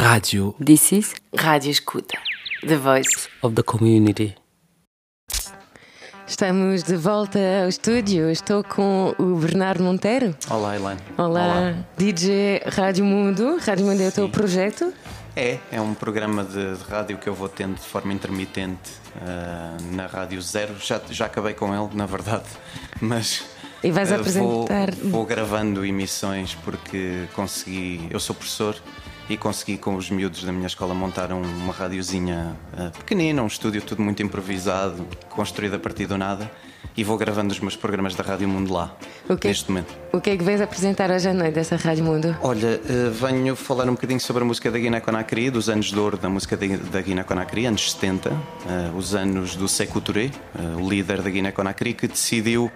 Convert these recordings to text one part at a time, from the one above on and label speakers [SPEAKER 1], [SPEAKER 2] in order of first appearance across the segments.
[SPEAKER 1] Rádio
[SPEAKER 2] This is Rádio Escuta, the voice.
[SPEAKER 1] of the community.
[SPEAKER 3] Estamos de volta ao estúdio. Estou com o Bernardo Monteiro.
[SPEAKER 4] Olá, Elaine.
[SPEAKER 3] Olá, DJ Rádio Mundo. Rádio Mundo é o teu
[SPEAKER 4] Sim.
[SPEAKER 3] projeto.
[SPEAKER 4] É, é um programa de, de rádio que eu vou tendo de forma intermitente ah, na Rádio Zero. Já, já acabei com ele, na verdade, mas.
[SPEAKER 3] E vais
[SPEAKER 4] ah,
[SPEAKER 3] apresentar-
[SPEAKER 4] Vou, vou gravando emissões porque consegui. Eu sou professor e consegui com os miúdos da minha escola montar um- uma radiozinha ah, pequenina, um estúdio tudo muito improvisado, construído a partir do nada. E vou gravando os meus programas da Rádio Mundo lá,
[SPEAKER 3] O quê?
[SPEAKER 4] neste momento.
[SPEAKER 3] O que é que vens apresentar hoje à noite dessa Rádio Mundo?
[SPEAKER 4] Olha, eh, venho falar um bocadinho sobre a música da Guiné-Conakry, dos anos de ouro da música da Guiné-Conakry, anos 70, eh, os anos do Sékou Touré, eh, o líder da Guiné-Conakry, que decidiu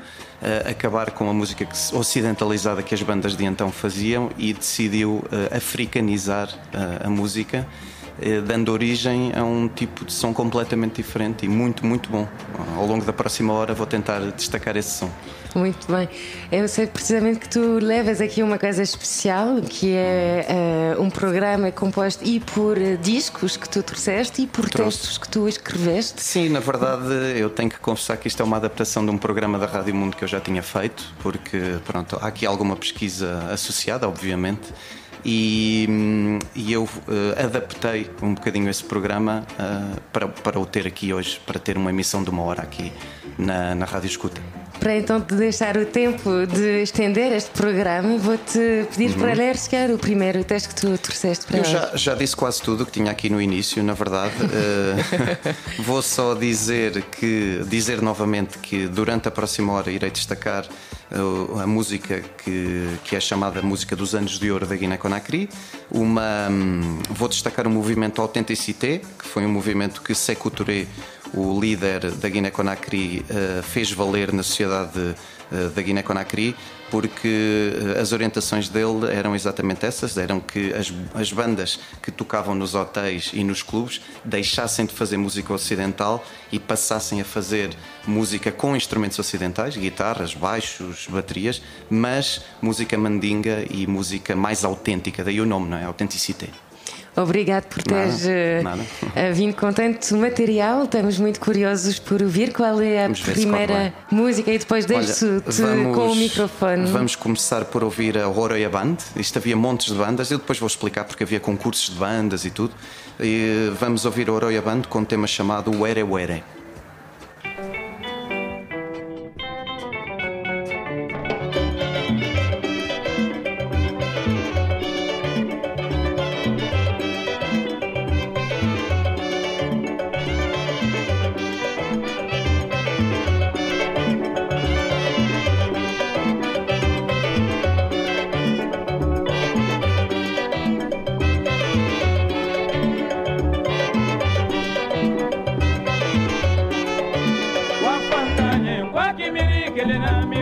[SPEAKER 4] acabar com a música que ocidentalizada que as bandas de então faziam e decidiu africanizar a música. Eh, Dando origem a um tipo de som completamente diferente e muito, muito bom. Ao longo da próxima hora vou tentar destacar esse som.
[SPEAKER 3] Muito bem. Eu sei precisamente que tu levas aqui uma coisa especial, que é eh, um programa composto e por discos que tu trouxeste e por
[SPEAKER 4] Trouxe.
[SPEAKER 3] textos que tu escreveste.
[SPEAKER 4] Sim, na verdade eu tenho que confessar que isto é uma adaptação de um programa da Rádio Mundo que eu já tinha feito, porque pronto, há aqui alguma pesquisa associada, obviamente, e, e eu eh, adaptei um bocadinho esse programa eh, para, para o ter aqui hoje, para ter uma emissão de uma hora aqui na, na Rádio Escuta.
[SPEAKER 3] Para então te deixar o tempo de estender este programa, vou-te pedir para ler sequer o primeiro texto que tu trouxeste para
[SPEAKER 4] Eu já, já disse quase tudo o que tinha aqui no início, na verdade. Eh, vou só dizer que dizer novamente que durante a próxima hora irei destacar a música que, que é chamada música dos anos de ouro da Guiné-Conakry. Uma hum, vou destacar o movimento Authenticité, que foi um movimento que Sékou Touré, o líder da Guiné-Conakry, eh, fez valer na sociedade eh, da Guiné-Conakry, porque eh, as orientações dele eram exatamente essas: eram que as, as bandas que tocavam nos hotéis e nos clubes deixassem de fazer música ocidental e passassem a fazer música com instrumentos ocidentais, guitarras, baixos, baterias, mas música mandinga e música mais autêntica, daí o nome, não é? Autenticité.
[SPEAKER 3] Obrigado por teres
[SPEAKER 4] Nada,
[SPEAKER 3] eh,
[SPEAKER 4] nada.
[SPEAKER 3] eh, vindo com tanto material. Estamos muito curiosos por ouvir qual é a
[SPEAKER 4] Vamos
[SPEAKER 3] primeira música e depois deixo-te com o microfone.
[SPEAKER 4] Vamos começar por ouvir a Roroia Band. Isto havia montes de bandas, eu depois vou explicar porque havia concursos de bandas e tudo. E vamos ouvir a Roroia Band com um tema chamado Were Were. que le.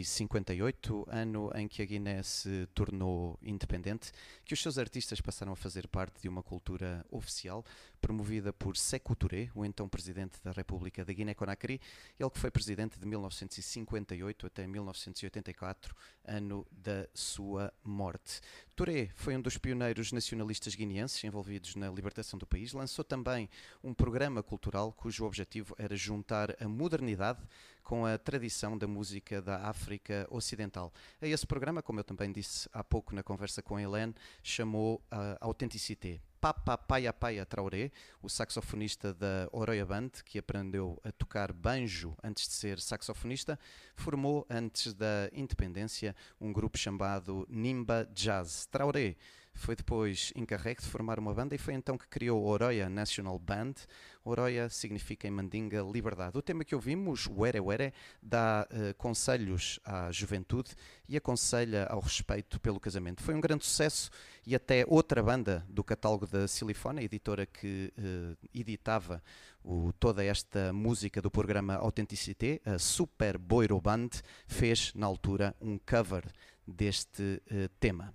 [SPEAKER 4] 1958, ano em que a Guiné se tornou independente, que os seus artistas passaram a fazer parte de uma cultura oficial promovida por Sékou Touré, o então presidente da República da Guiné-Conakry, ele que foi presidente de 1958 até 1984, ano da sua morte. Touré foi um dos pioneiros nacionalistas guineenses envolvidos na libertação do país, lançou também um programa cultural cujo objetivo era juntar a modernidade com a tradição da música da África Ocidental. A esse programa, como eu também disse há pouco na conversa com a Helene, chamou a Authenticité. Papa Paia Paia Traoré, o saxofonista da Oroya Band, que aprendeu a tocar banjo antes de ser saxofonista, formou antes da independência um grupo chamado Nimba Jazz. Traoré foi depois encarregue de formar uma banda e foi então que criou a Oroya National Band. Oroya significa em mandinga liberdade. O tema que ouvimos, Were Were, dá uh, conselhos à juventude e aconselha ao respeito pelo casamento. Foi um grande sucesso e até outra banda do catálogo da Silifone, a editora que uh, editava o, toda esta música do programa Authenticité, a Super Boiro Band, fez na altura um cover deste uh, tema.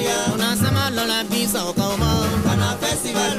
[SPEAKER 1] dans la vie sans comment. Pendant festival,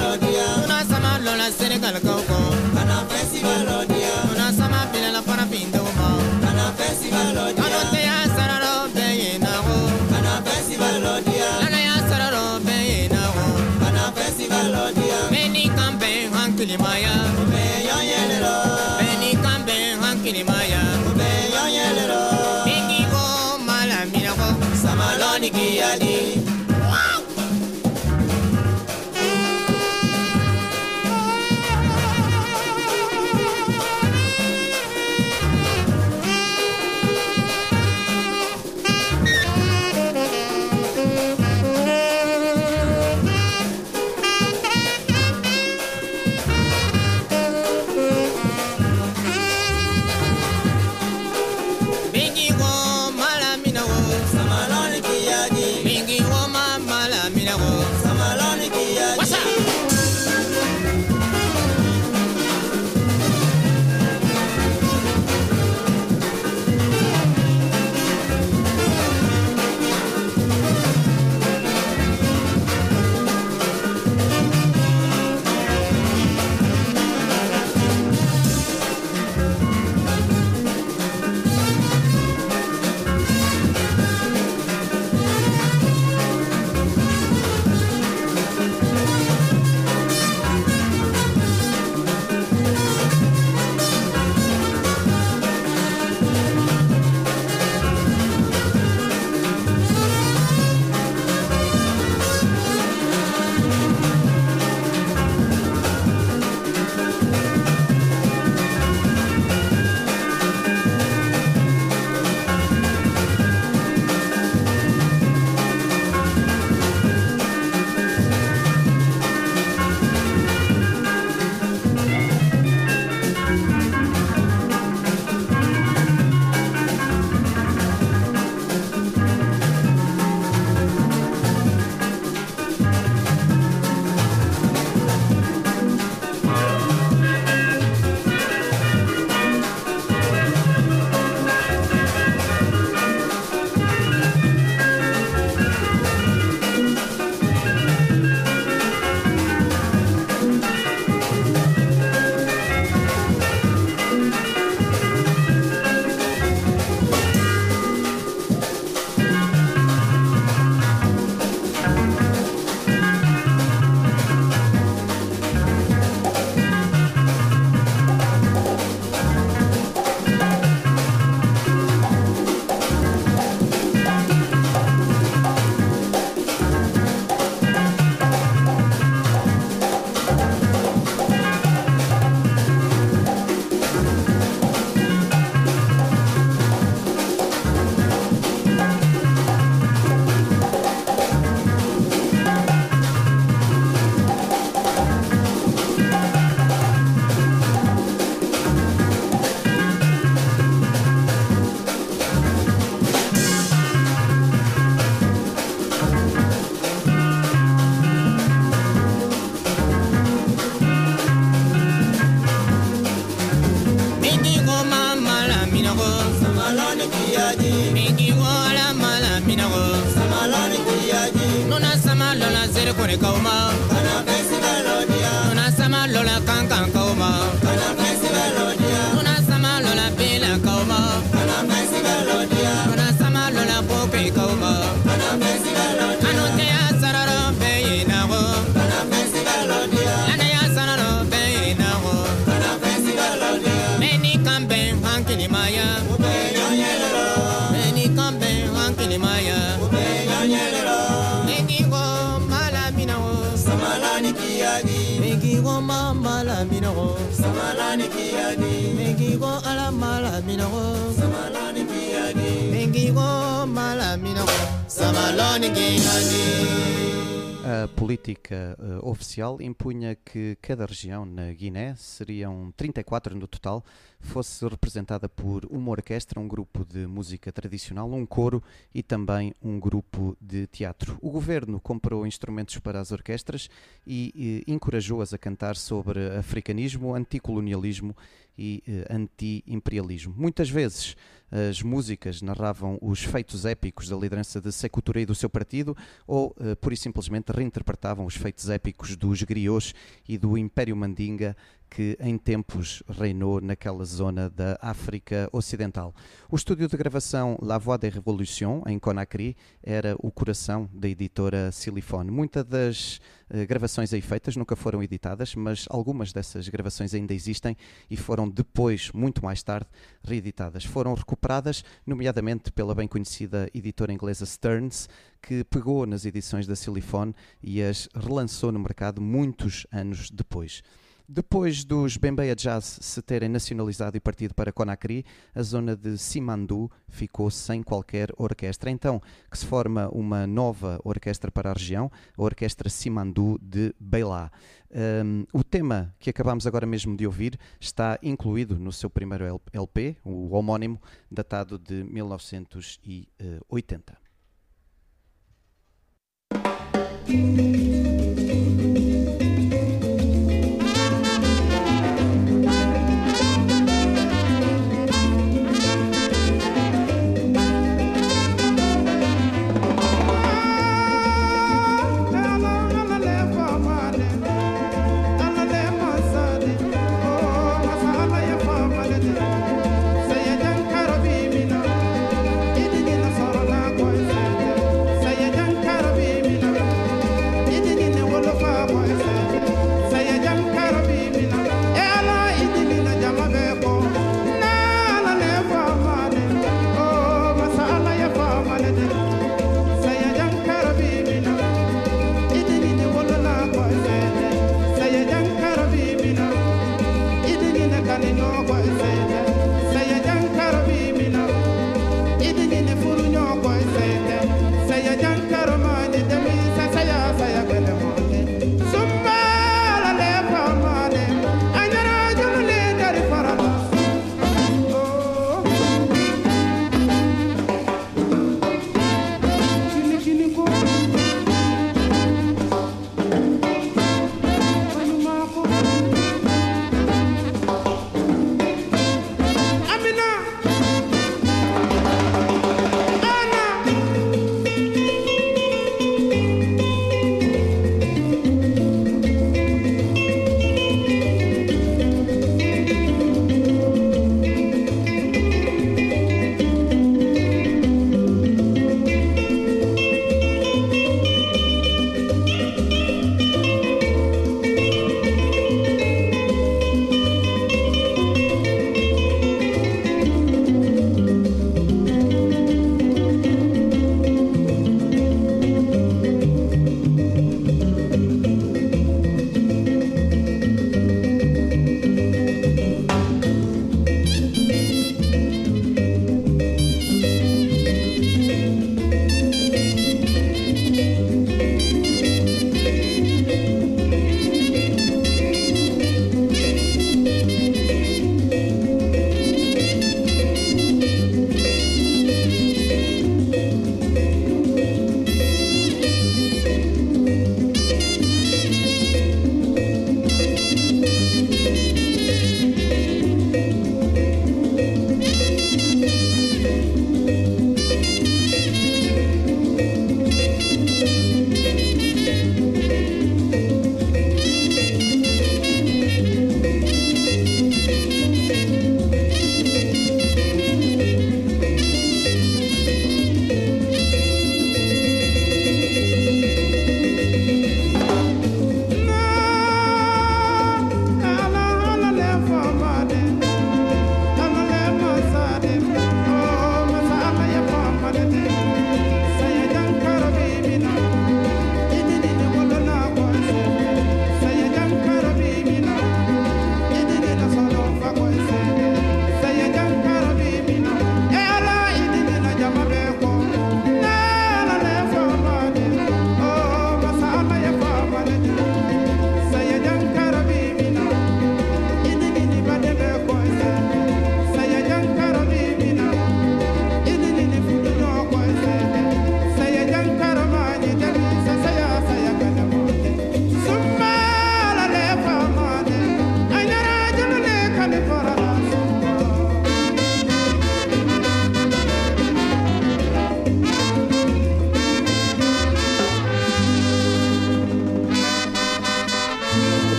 [SPEAKER 4] A política eh, oficial impunha que cada região na Guiné, seriam 34 no total, fosse representada por uma orquestra, um grupo de música tradicional, um coro e também um grupo de teatro. O governo comprou instrumentos para as orquestras e, eh, encorajou-as a cantar sobre africanismo, anticolonialismo e eh, anti-imperialismo. Muitas vezes as músicas narravam os feitos épicos da liderança de Sékou Touré e do seu partido ou, eh, pura e simplesmente, reinterpretavam os feitos épicos dos griots e do Império Mandinga que em tempos reinou naquela zona da África Ocidental. O estúdio de gravação La Voix des Révolutions, em Conakry, era o coração da editora Silifone. Muitas das eh, gravações aí feitas nunca foram editadas, mas algumas dessas gravações ainda existem e foram depois, muito mais tarde, reeditadas. Foram recuperadas, nomeadamente pela bem conhecida editora inglesa Stearns, que pegou nas edições da Silifone e as relançou no mercado muitos anos depois. Depois dos Bembeya Jazz se terem nacionalizado e partido para Conakry, a zona de Simandu ficou sem qualquer orquestra. Então que se forma uma nova orquestra para a região, a Orquestra Simandu de Beilá. Um, o tema que acabamos agora mesmo de ouvir está incluído no seu primeiro LP, o homónimo, datado de 1980.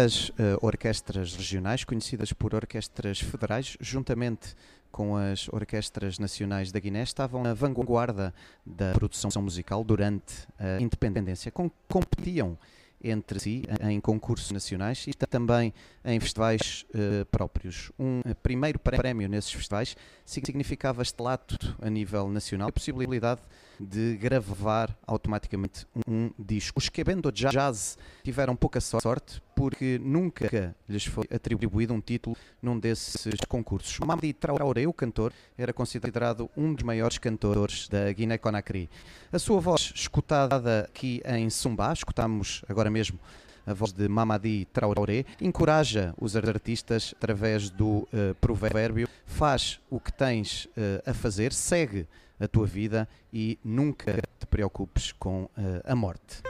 [SPEAKER 4] As eh, orquestras regionais, conhecidas por orquestras federais, juntamente com as orquestras nacionais da Guiné, estavam na vanguarda da produção musical durante a independência. Com- competiam entre si em concursos nacionais e também em festivais eh, próprios. Um eh, primeiro prémio nesses festivais significava estelato a nível nacional a possibilidade de gravar automaticamente um, um disco. Os Quebendo Jazz tiveram pouca sorte porque nunca lhes foi atribuído um título num desses concursos. Mamadi Traoré, o cantor, era considerado um dos maiores cantores da Guiné-Conakry. A sua voz, escutada aqui em Sumbá, escutamos agora mesmo a voz de Mamadi Traoré, encoraja os artistas através do eh, provérbio: faz o que tens eh, a fazer, segue a tua vida e nunca te preocupes com eh, a morte.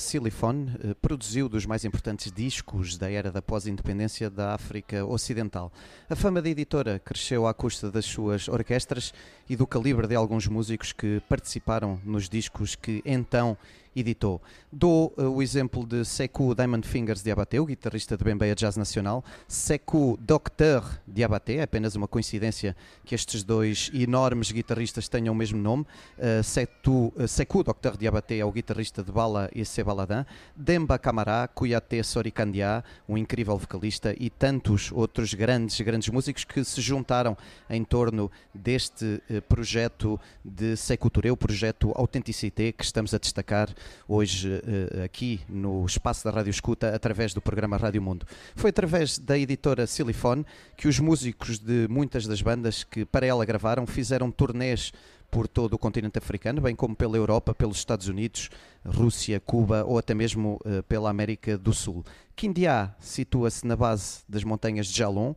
[SPEAKER 4] Silifone eh, produziu dos mais importantes discos da era da pós-independência da África Ocidental. A fama da editora cresceu à custa das suas orquestras e do calibre de alguns músicos que participaram nos discos que então editou. Dou eh, o exemplo de Sekou Diamond Fingers Diabaté, o guitarrista de Bembeia Jazz Nacional, Sekou Docteur Diabaté, é apenas uma coincidência que estes dois enormes guitarristas tenham o mesmo nome. Uh, Setou, uh, Sekou Docteur Diabaté é o guitarrista de Bala e Sebaladã, Demba Camará, Kouyaté Sorikandia, um incrível vocalista e tantos outros grandes, grandes músicos que se juntaram em torno deste uh, projeto de Sekou o projeto Authenticité que estamos a destacar
[SPEAKER 5] hoje eh, aqui no espaço da Rádio Escuta através do programa Rádio Mundo. Foi através da editora Silifone que os músicos de muitas das bandas que para ela gravaram fizeram turnês por todo o continente africano, bem como pela Europa, pelos Estados Unidos, Rússia, Cuba ou até mesmo uh, pela América do Sul. Kindia situa-se na base das montanhas de Jalon. Uh,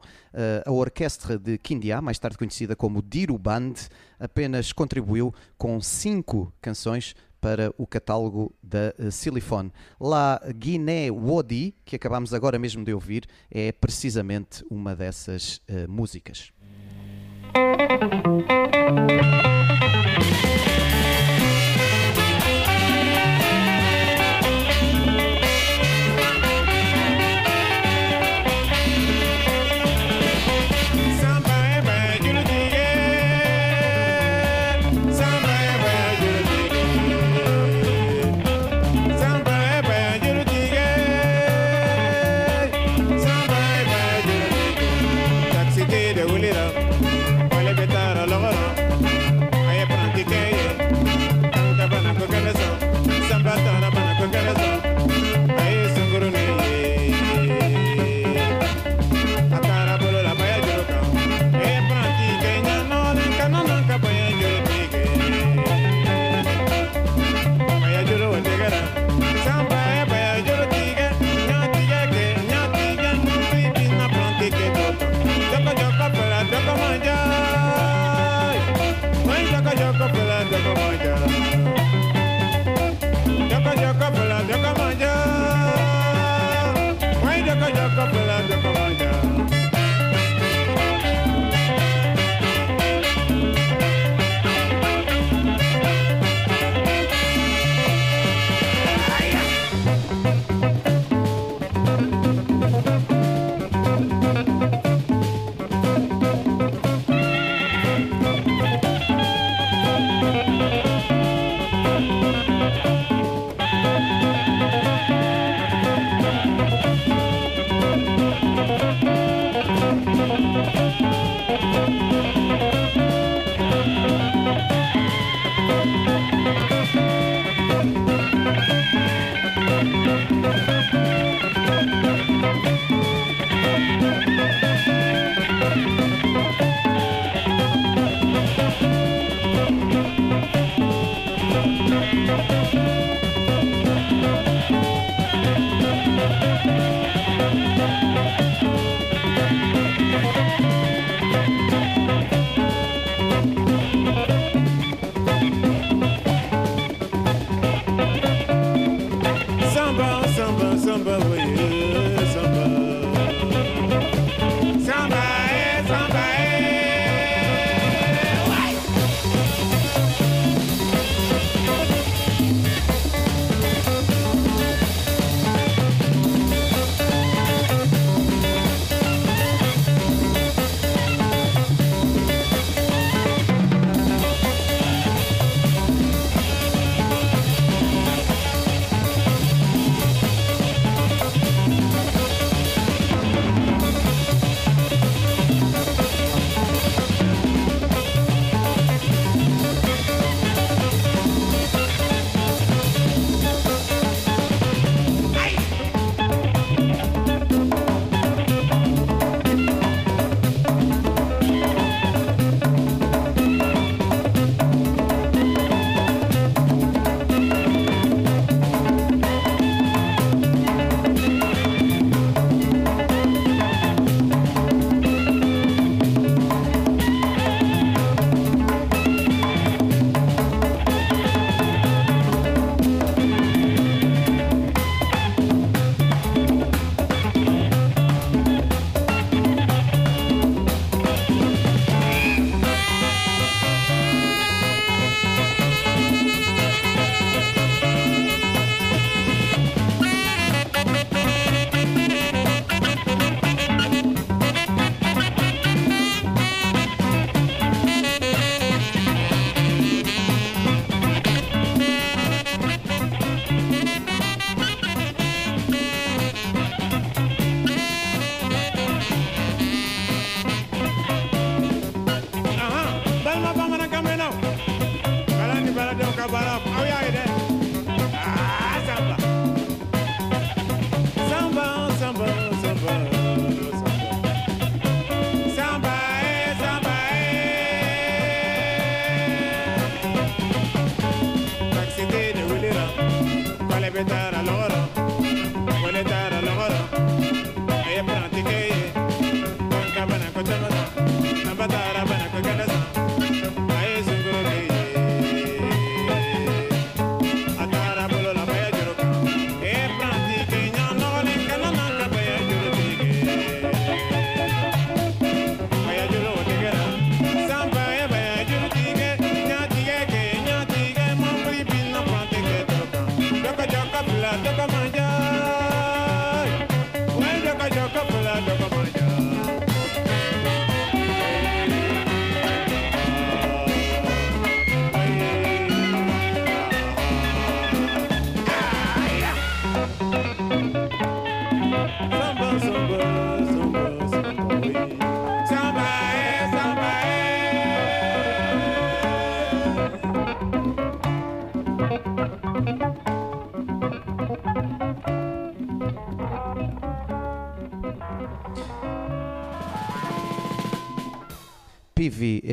[SPEAKER 5] a orquestra de Kindia, mais tarde conhecida como Diru Band, apenas contribuiu com cinco canções para o catálogo da uh, Silifone. La Guiné Wodi, que acabamos agora mesmo de ouvir, é precisamente uma dessas músicas.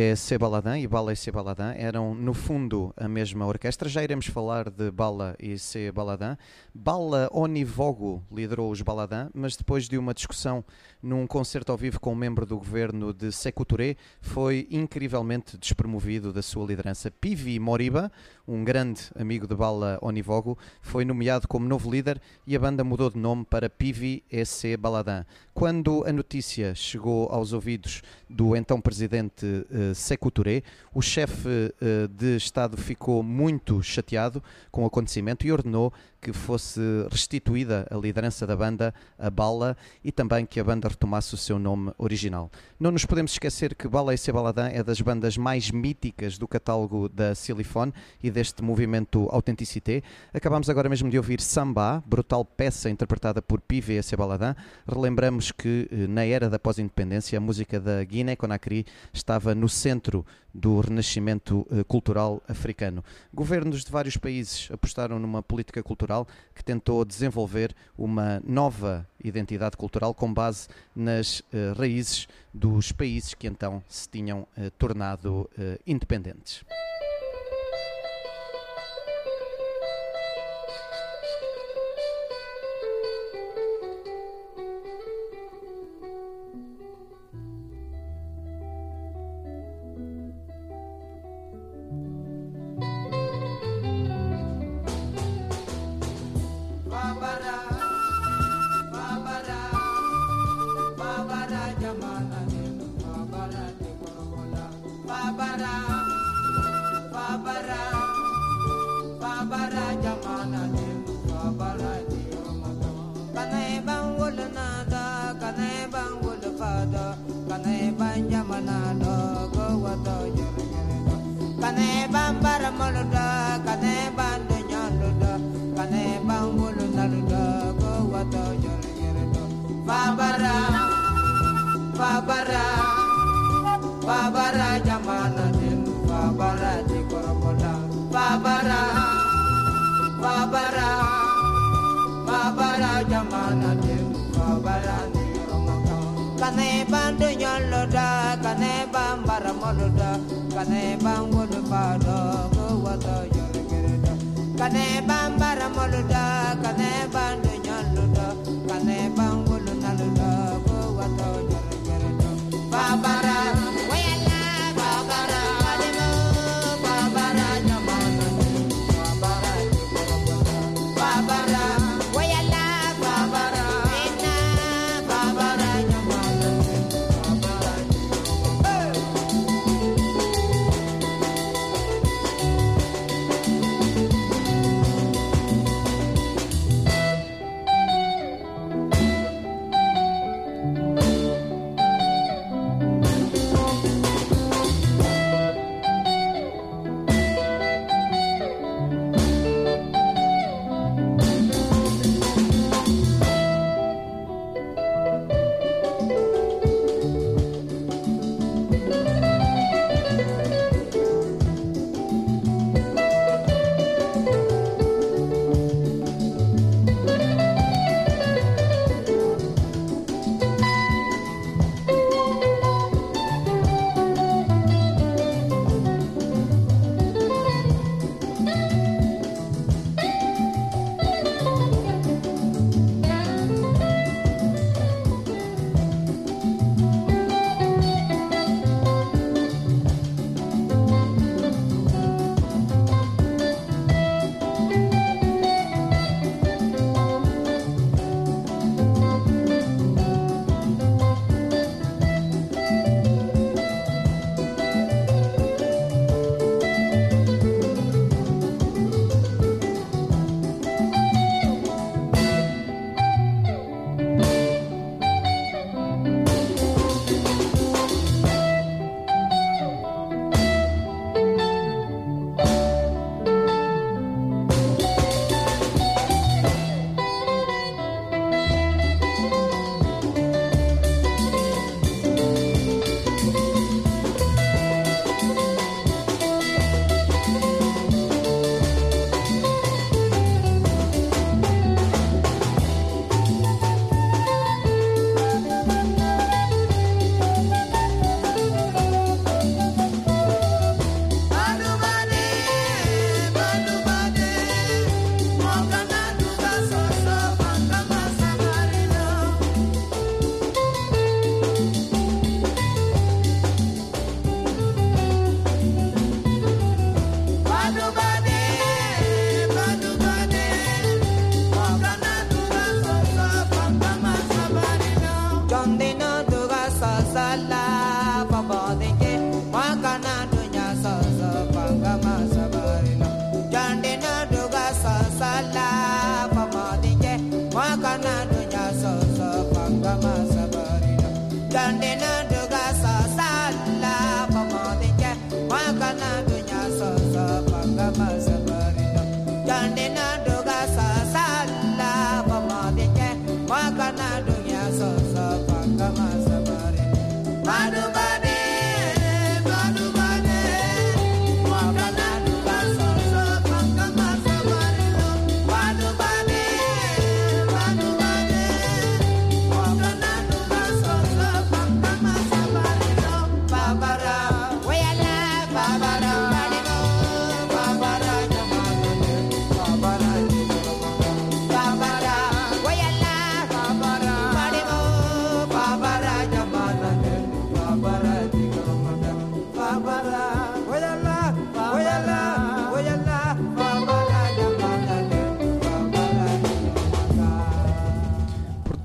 [SPEAKER 4] Pivi e C. Baladin e Bala e C. Baladin eram, no fundo, a mesma orquestra. Já iremos falar de Bala e C. Baladin. Bala Onivogo liderou os Baladin, mas depois de uma discussão num concerto ao vivo com um membro do governo de Sekou Touré, foi incrivelmente despromovido da sua liderança. Pivi Moriba, um grande amigo de Bala Onivogo, foi nomeado como novo líder e a banda mudou de nome para Pivi e C. Baladin. Quando a notícia chegou aos ouvidos do então presidente uh, Sekou Touré, o chefe uh, de Estado ficou muito chateado com o acontecimento e ordenou que fosse restituída a liderança da banda a Bala e também que a banda retomasse o seu nome original. Não nos podemos esquecer que Bala e C. Baladin é das bandas mais míticas do catálogo da Silifone e deste movimento Authenticité. Acabamos agora mesmo de ouvir Samba, brutal peça interpretada por Pive e C. Baladin. Relembramos que eh, na era da pós-independência a música da Guiné-Conakry estava no centro do renascimento uh, cultural africano. Governos de vários países apostaram numa política cultural que tentou desenvolver uma nova identidade cultural com base nas uh, raízes dos países que então se tinham uh, tornado independentes.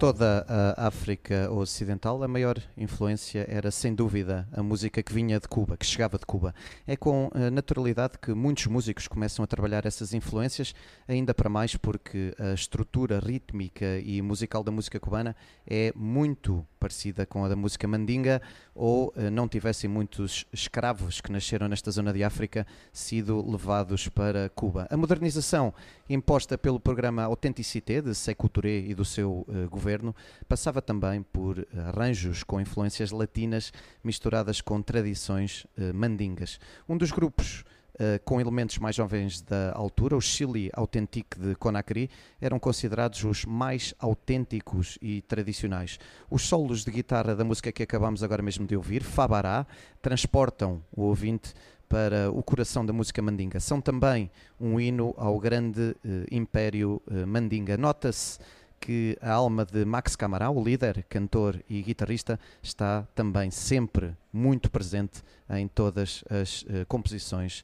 [SPEAKER 4] Toda a África Ocidental, a maior influência era sem dúvida a música que vinha de Cuba, que chegava de Cuba. É com a naturalidade que muitos músicos começam a trabalhar essas influências, ainda para mais porque a estrutura rítmica e musical da música cubana é muito parecida com a da música mandinga, ou eh, não tivessem muitos escravos que nasceram nesta zona de África sido levados para Cuba. A modernização imposta pelo programa Authenticité de Sekou Touré e do seu uh, governo passava também por arranjos com influências latinas misturadas com tradições uh, mandingas. Um dos grupos Uh, com elementos mais jovens da altura, o Chile Authentique de Conakry, eram considerados os mais autênticos e tradicionais. Os solos de guitarra da música que acabamos agora mesmo de ouvir, Fabará, transportam o ouvinte para o coração da música mandinga. São também um hino ao grande uh, império uh, mandinga. Nota-se que a alma de Max Camará, o líder, cantor e guitarrista, está também sempre muito presente em todas as composições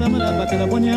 [SPEAKER 6] tamara bakala
[SPEAKER 4] ponya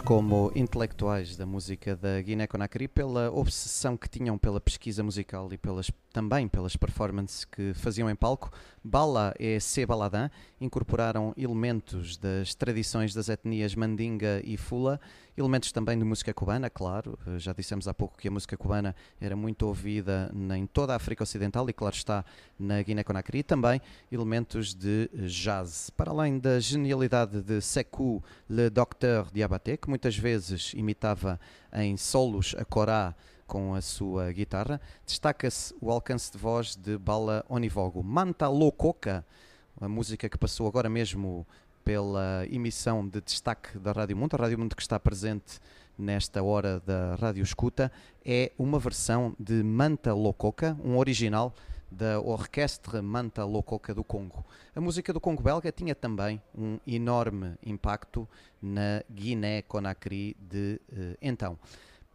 [SPEAKER 4] como intelectuais da música da Guiné-Conakry pela obsessão que tinham pela pesquisa musical e pelas, também pelas performances que faziam em palco, Bala e C. Baladã incorporaram elementos das tradições das etnias Mandinga e Fula, elementos também de música cubana, claro, já dissemos há pouco que a música cubana era muito ouvida em toda a África Ocidental e, claro está, na Guiné-Conakry, também elementos de jazz. Para além da genialidade de Sekou Le Docteur Diabaté, que muitas vezes imitava em solos a corá com a sua guitarra, destaca-se o alcance de voz de Bala Onivogo. Manta Lococa, a música que passou agora mesmo pela emissão de destaque da Rádio Mundo, a Rádio Mundo que está presente nesta hora da Rádio Escuta, é uma versão de Manta Lococa, um original da Orquestra Manta Lococa do Congo. A música do Congo belga tinha também um enorme impacto na Guiné-Conakry de eh, então.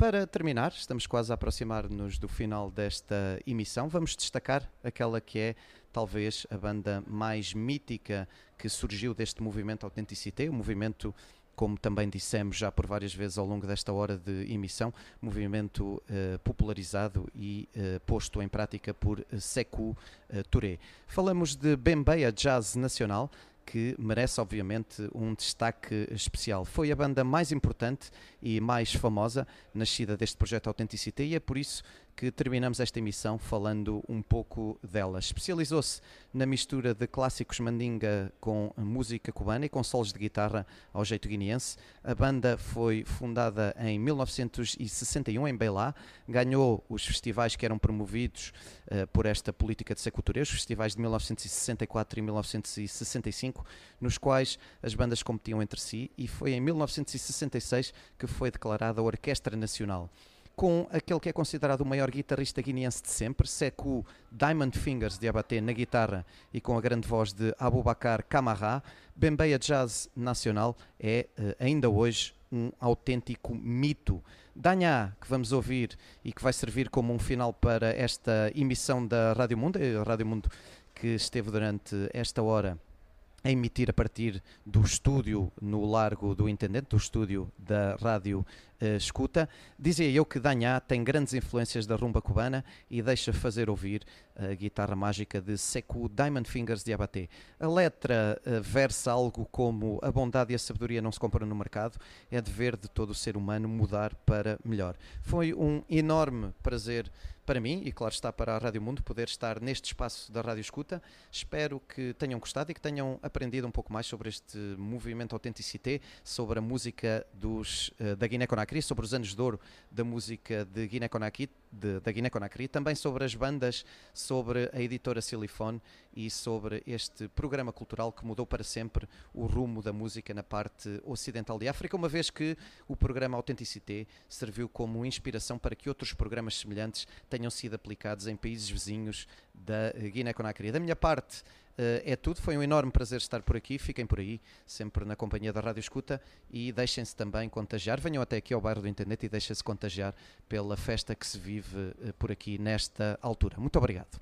[SPEAKER 4] Para terminar, estamos quase a aproximar-nos do final desta emissão. Vamos destacar aquela que é talvez a banda mais mítica que surgiu deste movimento Authenticité, o movimento como também dissemos já por várias vezes ao longo desta hora de emissão, movimento uh, popularizado e uh, posto em prática por uh, Sekou Touré. Falamos de Bembeia Jazz Nacional, que merece obviamente um destaque especial. Foi a banda mais importante e mais famosa nascida deste projeto Authenticity e é por isso que terminamos esta emissão falando um pouco dela. Especializou-se na mistura de clássicos mandinga com música cubana e com solos de guitarra ao jeito guineense. A banda foi fundada em 1961 em Beilá, ganhou os festivais que eram promovidos uh, por esta política de secultura, os festivais de 1964 e 1965, nos quais as bandas competiam entre si, e foi em 1966 que foi declarada a Orquestra Nacional com aquele que é considerado o maior guitarrista guineense de sempre, Sekou Diamond Fingers de Abaté na guitarra e com a grande voz de Abubakar Camará, Bembeia Jazz Nacional é eh, ainda hoje um autêntico mito. Danha, que vamos ouvir e que vai servir como um final para esta emissão da Rádio Mundo, a Rádio Mundo que esteve durante esta hora a emitir a partir do estúdio no Largo do Intendente, do estúdio da Rádio uh, Escuta. Dizia eu que Danhá tem grandes influências da rumba cubana e deixa fazer ouvir a guitarra mágica de Sekou Diamond Fingers de Abaté. A letra uh, versa algo como a bondade e a sabedoria não se compram no mercado, é dever de todo o ser humano mudar para melhor. Foi um enorme prazer para mim e, claro, está para a Rádio Mundo poder estar neste espaço da Rádio Escuta. Espero que tenham gostado e que tenham aprendido um pouco mais sobre este movimento Authenticité, sobre a música dos, uh, da Guiné-Conakry, sobre os anos de ouro da música de Guiné-Conakry, da Guiné-Conakry, também sobre as bandas, sobre a editora Silifone e sobre este programa cultural que mudou para sempre o rumo da música na parte ocidental de África, uma vez que o programa Authenticité serviu como inspiração para que outros programas semelhantes tenham sido aplicados em países vizinhos da Guiné-Conakry. Da minha parte, é tudo. Foi um enorme prazer estar por aqui. Fiquem por aí, sempre na companhia da Rádio Escuta e deixem-se também contagiar. Venham até aqui ao bairro do Internet e deixem-se contagiar pela festa que se vive uh, por aqui nesta altura. Muito obrigado.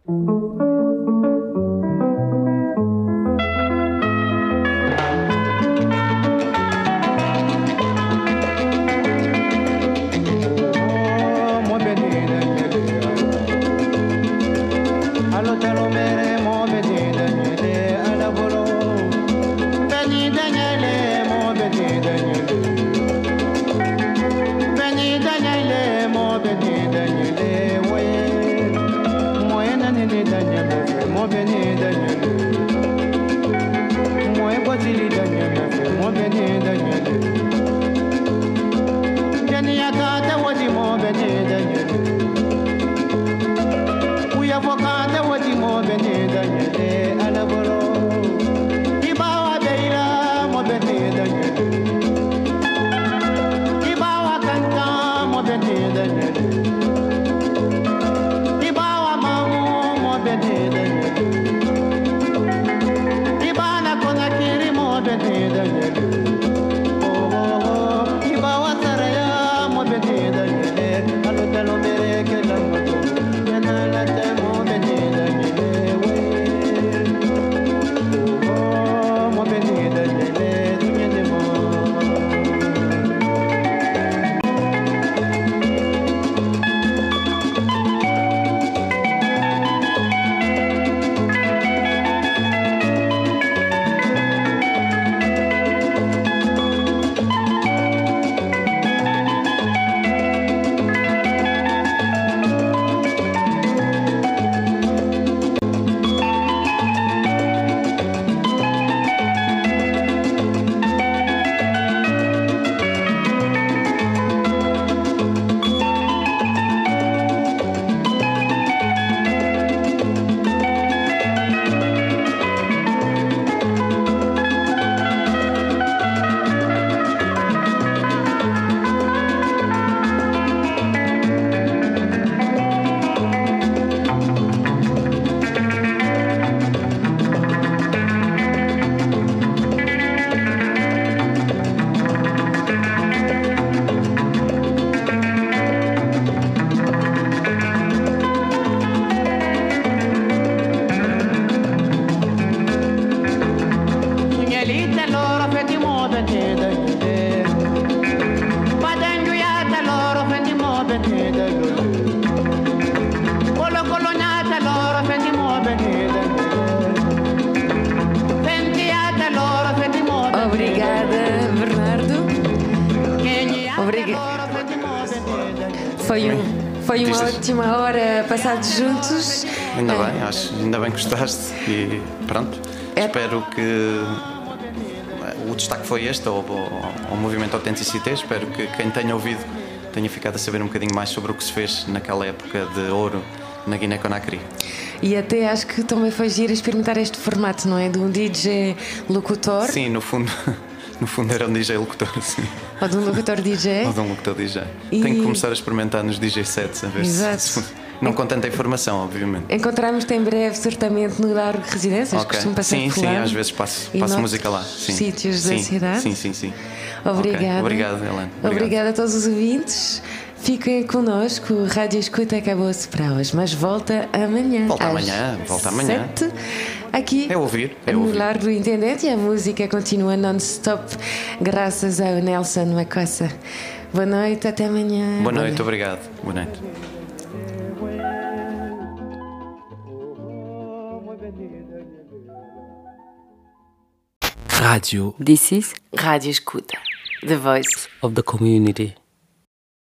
[SPEAKER 3] Foi uma ótima hora passados juntos.
[SPEAKER 4] Ainda bem, acho, ainda bem que gostaste e pronto.
[SPEAKER 3] É-
[SPEAKER 4] Espero que o destaque foi este, ao, ao, ao movimento Autenticité. Espero que quem tenha ouvido tenha ficado a saber um bocadinho mais sobre o que se fez naquela época de ouro na Guiné-Conakry.
[SPEAKER 3] E até acho que também foi giro experimentar este formato, não é? De um DJ locutor
[SPEAKER 4] Sim, no fundo, no fundo era um DJ locutor, sim.
[SPEAKER 3] ou de um locutor DJ.
[SPEAKER 4] Ou de um locutor DJ.
[SPEAKER 3] E-
[SPEAKER 4] Tenho que começar a experimentar nos DJ sets a ver se-
[SPEAKER 3] Exato.
[SPEAKER 4] se. Não com tanta informação, obviamente.
[SPEAKER 3] Encontramos-te em breve, certamente, no Largo Residências.
[SPEAKER 4] Ok.
[SPEAKER 3] Costumo passar
[SPEAKER 4] Sim,
[SPEAKER 3] por
[SPEAKER 4] sim,
[SPEAKER 3] lá.
[SPEAKER 4] às vezes passo, passo música lá. Sim.
[SPEAKER 3] sítios da
[SPEAKER 4] Sim,
[SPEAKER 3] cidade.
[SPEAKER 4] Sim, sim, sim.
[SPEAKER 3] Obrigada.
[SPEAKER 4] Ok. Obrigado, Helena. Obrigado.
[SPEAKER 3] Obrigada a todos os ouvintes. Fiquem connosco. O Rádio Escuta acabou-se para hoje, mas volta amanhã.
[SPEAKER 4] Volta amanhã, volta amanhã.
[SPEAKER 3] sete, aqui
[SPEAKER 4] É ouvir, é
[SPEAKER 3] no
[SPEAKER 4] ouvir.
[SPEAKER 3] Largo do Intendente e a música continua non-stop, graças ao Nelson Macossa. Boa noite, até amanhã.
[SPEAKER 4] Boa noite, obrigado. Boa noite.
[SPEAKER 7] Radio
[SPEAKER 2] This is Rádio Escuta. The Voice
[SPEAKER 7] of the Community.